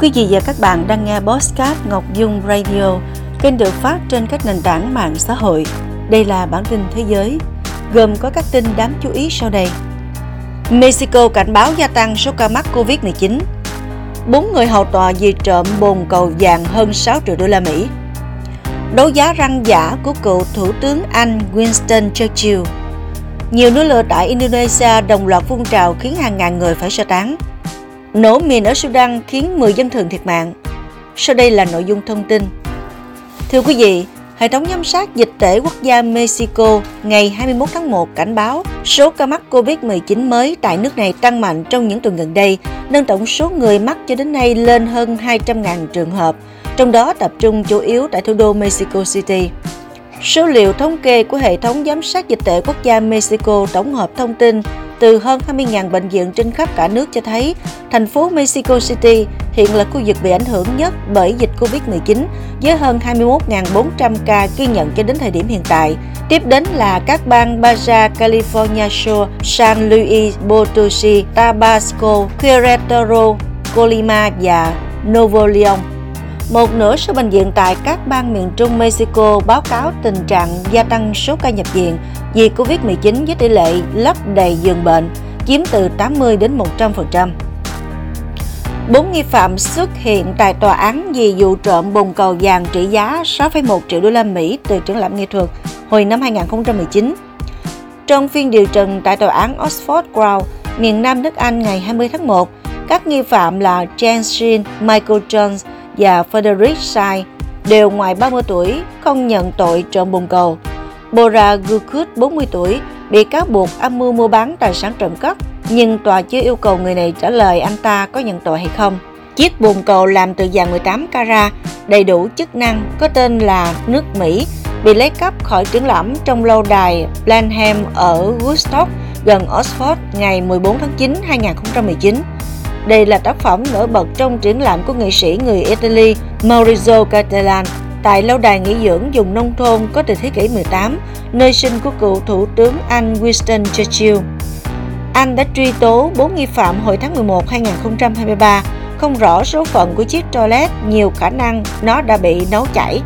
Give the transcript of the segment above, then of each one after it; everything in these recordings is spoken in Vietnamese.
Quý vị và các bạn đang nghe Postcard Ngọc Dung Radio, kênh được phát trên các nền tảng mạng xã hội. Đây là bản tin thế giới, gồm có các tin đáng chú ý sau đây. Mexico cảnh báo gia tăng số ca mắc Covid-19. Bốn người hầu tòa vì trộm bồn cầu vàng hơn 6 triệu đô la Mỹ. Đấu giá răng giả của cựu Thủ tướng Anh Winston Churchill. Nhiều núi lửa tại Indonesia đồng loạt phun trào khiến hàng ngàn người phải sơ tán. Nổ mìn ở Sudan khiến 10 dân thường thiệt mạng. Sau đây là nội dung thông tin. Thưa quý vị, Hệ thống giám sát dịch tễ quốc gia Mexico ngày 21 tháng 1 cảnh báo số ca mắc COVID-19 mới tại nước này tăng mạnh trong những tuần gần đây, nâng tổng số người mắc cho đến nay lên hơn 200.000 trường hợp, trong đó tập trung chủ yếu tại thủ đô Mexico City. Số liệu thống kê của hệ thống giám sát dịch tễ quốc gia Mexico tổng hợp thông tin từ hơn 20.000 bệnh viện trên khắp cả nước cho thấy thành phố Mexico City hiện là khu vực bị ảnh hưởng nhất bởi dịch Covid-19 với hơn 21.400 ca ghi nhận cho đến thời điểm hiện tại. Tiếp đến là các bang Baja California Sur, San Luis Potosí, Tabasco, Querétaro, Colima và Nuevo León. Một nửa số bệnh viện tại các bang miền Trung Mexico báo cáo tình trạng gia tăng số ca nhập viện vì Covid-19 với tỷ lệ lấp đầy giường bệnh chiếm từ 80 đến 100%. Bốn nghi phạm xuất hiện tại tòa án vì vụ trộm bồn cầu vàng trị giá 6,1 triệu đô la Mỹ từ triển lãm nghệ thuật hồi năm 2019. Trong phiên điều trần tại tòa án Oxford Crown, miền Nam nước Anh ngày 20 tháng 1, các nghi phạm là James Sheen, Michael Jones và Frederick Sai đều ngoài 30 tuổi, không nhận tội trộm bồn cầu. Bora Gukut, 40 tuổi, bị cáo buộc âm mưu mua bán tài sản trộm cắp, nhưng tòa chưa yêu cầu người này trả lời anh ta có nhận tội hay không. Chiếc bồn cầu làm từ vàng 18 carat, đầy đủ chức năng, có tên là nước Mỹ, bị lấy cắp khỏi triển lãm trong lâu đài Blenheim ở Woodstock, gần Oxford ngày 14 tháng 9, 2019. Đây là tác phẩm nổi bật trong triển lãm của nghệ sĩ người Italy Maurizio Cattelan tại lâu đài nghỉ dưỡng dùng nông thôn có từ thế kỷ 18, nơi sinh của cựu Thủ tướng Anh Winston Churchill. Anh đã truy tố 4 nghi phạm hồi tháng 11 2023, không rõ số phận của chiếc toilet, nhiều khả năng nó đã bị nấu chảy.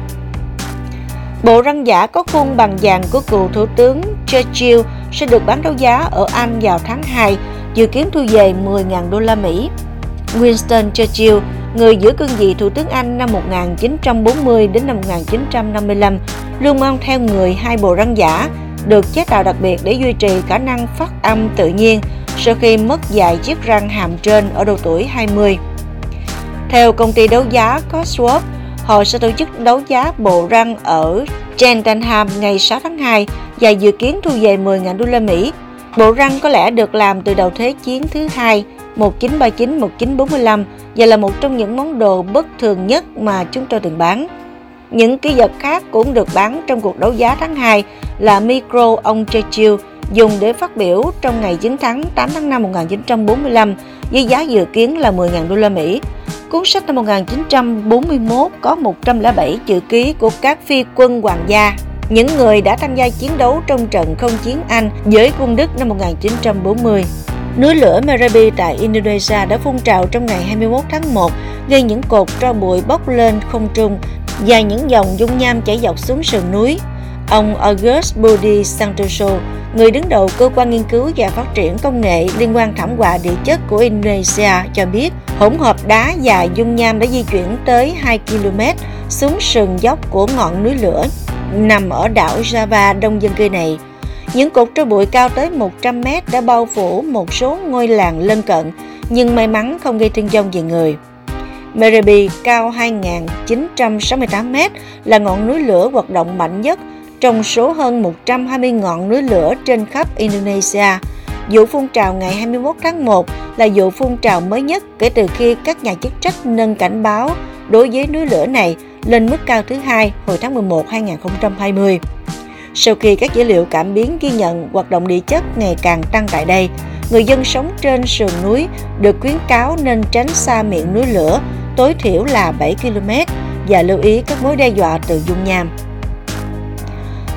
Bộ răng giả có khuôn bằng vàng của cựu Thủ tướng Churchill sẽ được bán đấu giá ở Anh vào tháng 2, dự kiến thu về 10.000 đô la Mỹ. Winston Churchill người giữ cương vị Thủ tướng Anh năm 1940 đến năm 1955, luôn mang theo người hai bộ răng giả, được chế tạo đặc biệt để duy trì khả năng phát âm tự nhiên sau khi mất vài chiếc răng hàm trên ở độ tuổi 20. Theo công ty đấu giá Cosworth, họ sẽ tổ chức đấu giá bộ răng ở Cheltenham ngày 6 tháng 2 và dự kiến thu về 10.000 đô la Mỹ. Bộ răng có lẽ được làm từ đầu thế chiến thứ hai 1939-1945 và là một trong những món đồ bất thường nhất mà chúng tôi từng bán. Những ký vật khác cũng được bán trong cuộc đấu giá tháng 2 là micro ông Churchill dùng để phát biểu trong ngày chiến thắng 8 tháng 5 1945 với giá dự kiến là 10.000 đô la Mỹ. Cuốn sách năm 1941 có 107 chữ ký của các phi quân hoàng gia, những người đã tham gia chiến đấu trong trận không chiến Anh với quân Đức năm 1940. Núi lửa Merapi tại Indonesia đã phun trào trong ngày 21 tháng 1, gây những cột tro bụi bốc lên không trung và những dòng dung nham chảy dọc xuống sườn núi. Ông August Budi Santoso, người đứng đầu cơ quan nghiên cứu và phát triển công nghệ liên quan thảm họa địa chất của Indonesia cho biết, hỗn hợp đá và dung nham đã di chuyển tới 2 km xuống sườn dốc của ngọn núi lửa nằm ở đảo Java đông dân cư này. Những cột tro bụi cao tới 100 mét đã bao phủ một số ngôi làng lân cận, nhưng may mắn không gây thương vong về người. Merapi cao 2.968 mét là ngọn núi lửa hoạt động mạnh nhất trong số hơn 120 ngọn núi lửa trên khắp Indonesia. Vụ phun trào ngày 21 tháng 1 là vụ phun trào mới nhất kể từ khi các nhà chức trách nâng cảnh báo đối với núi lửa này lên mức cao thứ hai hồi tháng 11 2020. Sau khi các dữ liệu cảm biến ghi nhận hoạt động địa chất ngày càng tăng tại đây, người dân sống trên sườn núi được khuyến cáo nên tránh xa miệng núi lửa, tối thiểu là 7 km và lưu ý các mối đe dọa từ dung nham.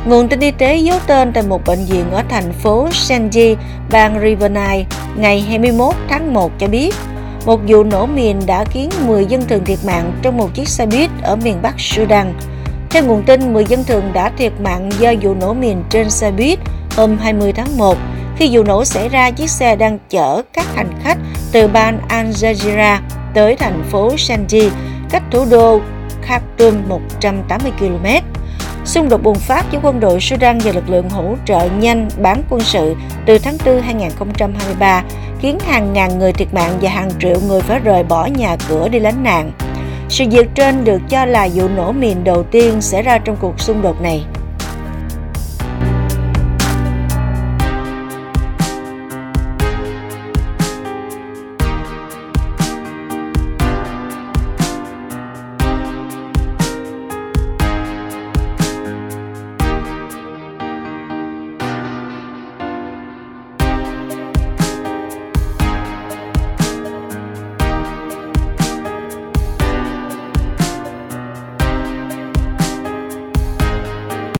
Nguồn tin y tế giấu tên tại một bệnh viện ở thành phố Senji, bang Riverine ngày 21 tháng 1 cho biết, một vụ nổ mìn đã khiến 10 dân thường thiệt mạng trong một chiếc xe buýt ở miền Bắc Sudan. Theo nguồn tin, 10 dân thường đã thiệt mạng do vụ nổ mìn trên xe buýt hôm 20 tháng 1. Khi vụ nổ xảy ra, chiếc xe đang chở các hành khách từ bang Al Jazeera tới thành phố Sanji, cách thủ đô Khartoum 180 km. Xung đột bùng phát giữa quân đội Sudan và lực lượng hỗ trợ nhanh bán quân sự từ tháng 4 2023 khiến hàng ngàn người thiệt mạng và hàng triệu người phải rời bỏ nhà cửa đi lánh nạn. Sự việc trên được cho là vụ nổ mìn đầu tiên xảy ra trong cuộc xung đột này.